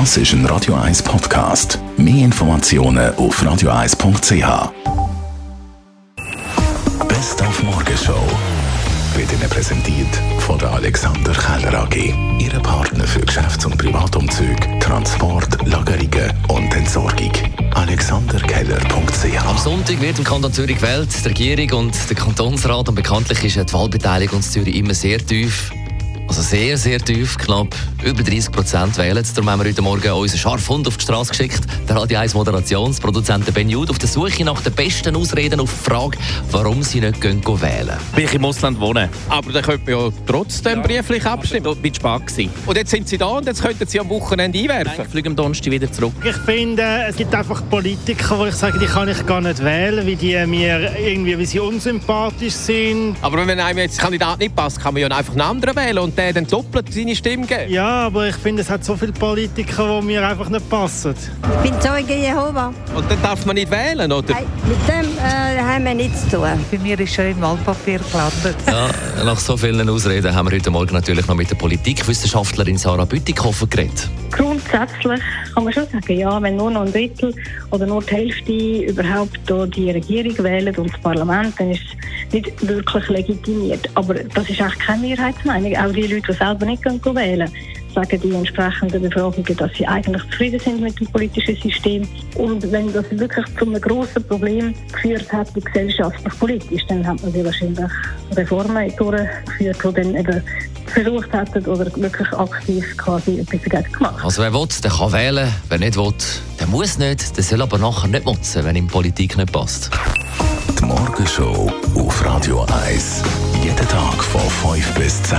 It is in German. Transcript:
Das ist ein Radio 1 Podcast. Mehr Informationen auf radio1.ch. Best auf Morgenshow wird Ihnen präsentiert von der Alexander Keller AG. Ihre Partner für Geschäfts- und Privatumzüge, Transport, Lagerungen und Entsorgung. AlexanderKeller.ch Am Sonntag wird im Kanton Zürich gewählt, die Regierung und der Kantonsrat. Und bekanntlich ist die Wahlbeteiligung in Zürich immer sehr tief. Also sehr, sehr tief, knapp über 30 Prozent wählen. Darum haben wir heute Morgen unseren Scharfhund auf die Straße geschickt. Der Radio 1 Moderationsproduzent Ben Jude auf der Suche nach den besten Ausreden auf die Frage, warum sie nicht gehen, gehen wählen. Weil ich im Ausland wohne. Aber dann könnte man ja trotzdem brieflich abstimmen. Dort bin gewesen. Und jetzt sind sie da und jetzt könnten sie am Wochenende einwerfen. Ich fliege am Donnerstag wieder zurück. Ich finde, es gibt einfach Politiker, wo ich sage, die kann ich gar nicht wählen, weil die mir irgendwie, wie sie unsympathisch sind. Aber wenn einem jetzt Kandidat nicht passt, kann man ja einfach einen anderen wählen und der dann doppelt seine Stimme geben. Ja, aber ich finde, es hat so viele Politiker, die mir einfach nicht passen. Ich bin Zeuge Jehova. Und dann darf man nicht wählen, oder? Nein, mit dem äh, haben wir nichts zu tun. Bei mir ist er im Wahlpapier gelandet. Ja, nach so vielen Ausreden haben wir heute Morgen natürlich noch mit der Politikwissenschaftlerin Sarah Bütikofer geredet. Grundsätzlich kann man schon sagen, ja, wenn nur noch ein Drittel oder nur die Hälfte überhaupt die Regierung wählen und das Parlament, dann ist es nicht wirklich legitimiert. Aber das ist eigentlich keine Mehrheitsmeinung. Auch die Leute, die selber nicht wählen sagen die entsprechenden Befragungen, dass sie eigentlich zufrieden sind mit dem politischen System. Und wenn das wirklich zu einem grossen Problem geführt hat, gesellschaftlich politisch, dann hat man sie wahrscheinlich Reformen durchgeführt, die dann eben versucht hätten oder wirklich aktiv quasi etwas dagegen gemacht. Also wer will, der kann wählen. Wer nicht will, der muss nicht. Der soll aber nachher nicht motzen, wenn ihm Politik nicht passt. Die Morgenshow auf Radio 1. Jeden Tag von 5 bis 10.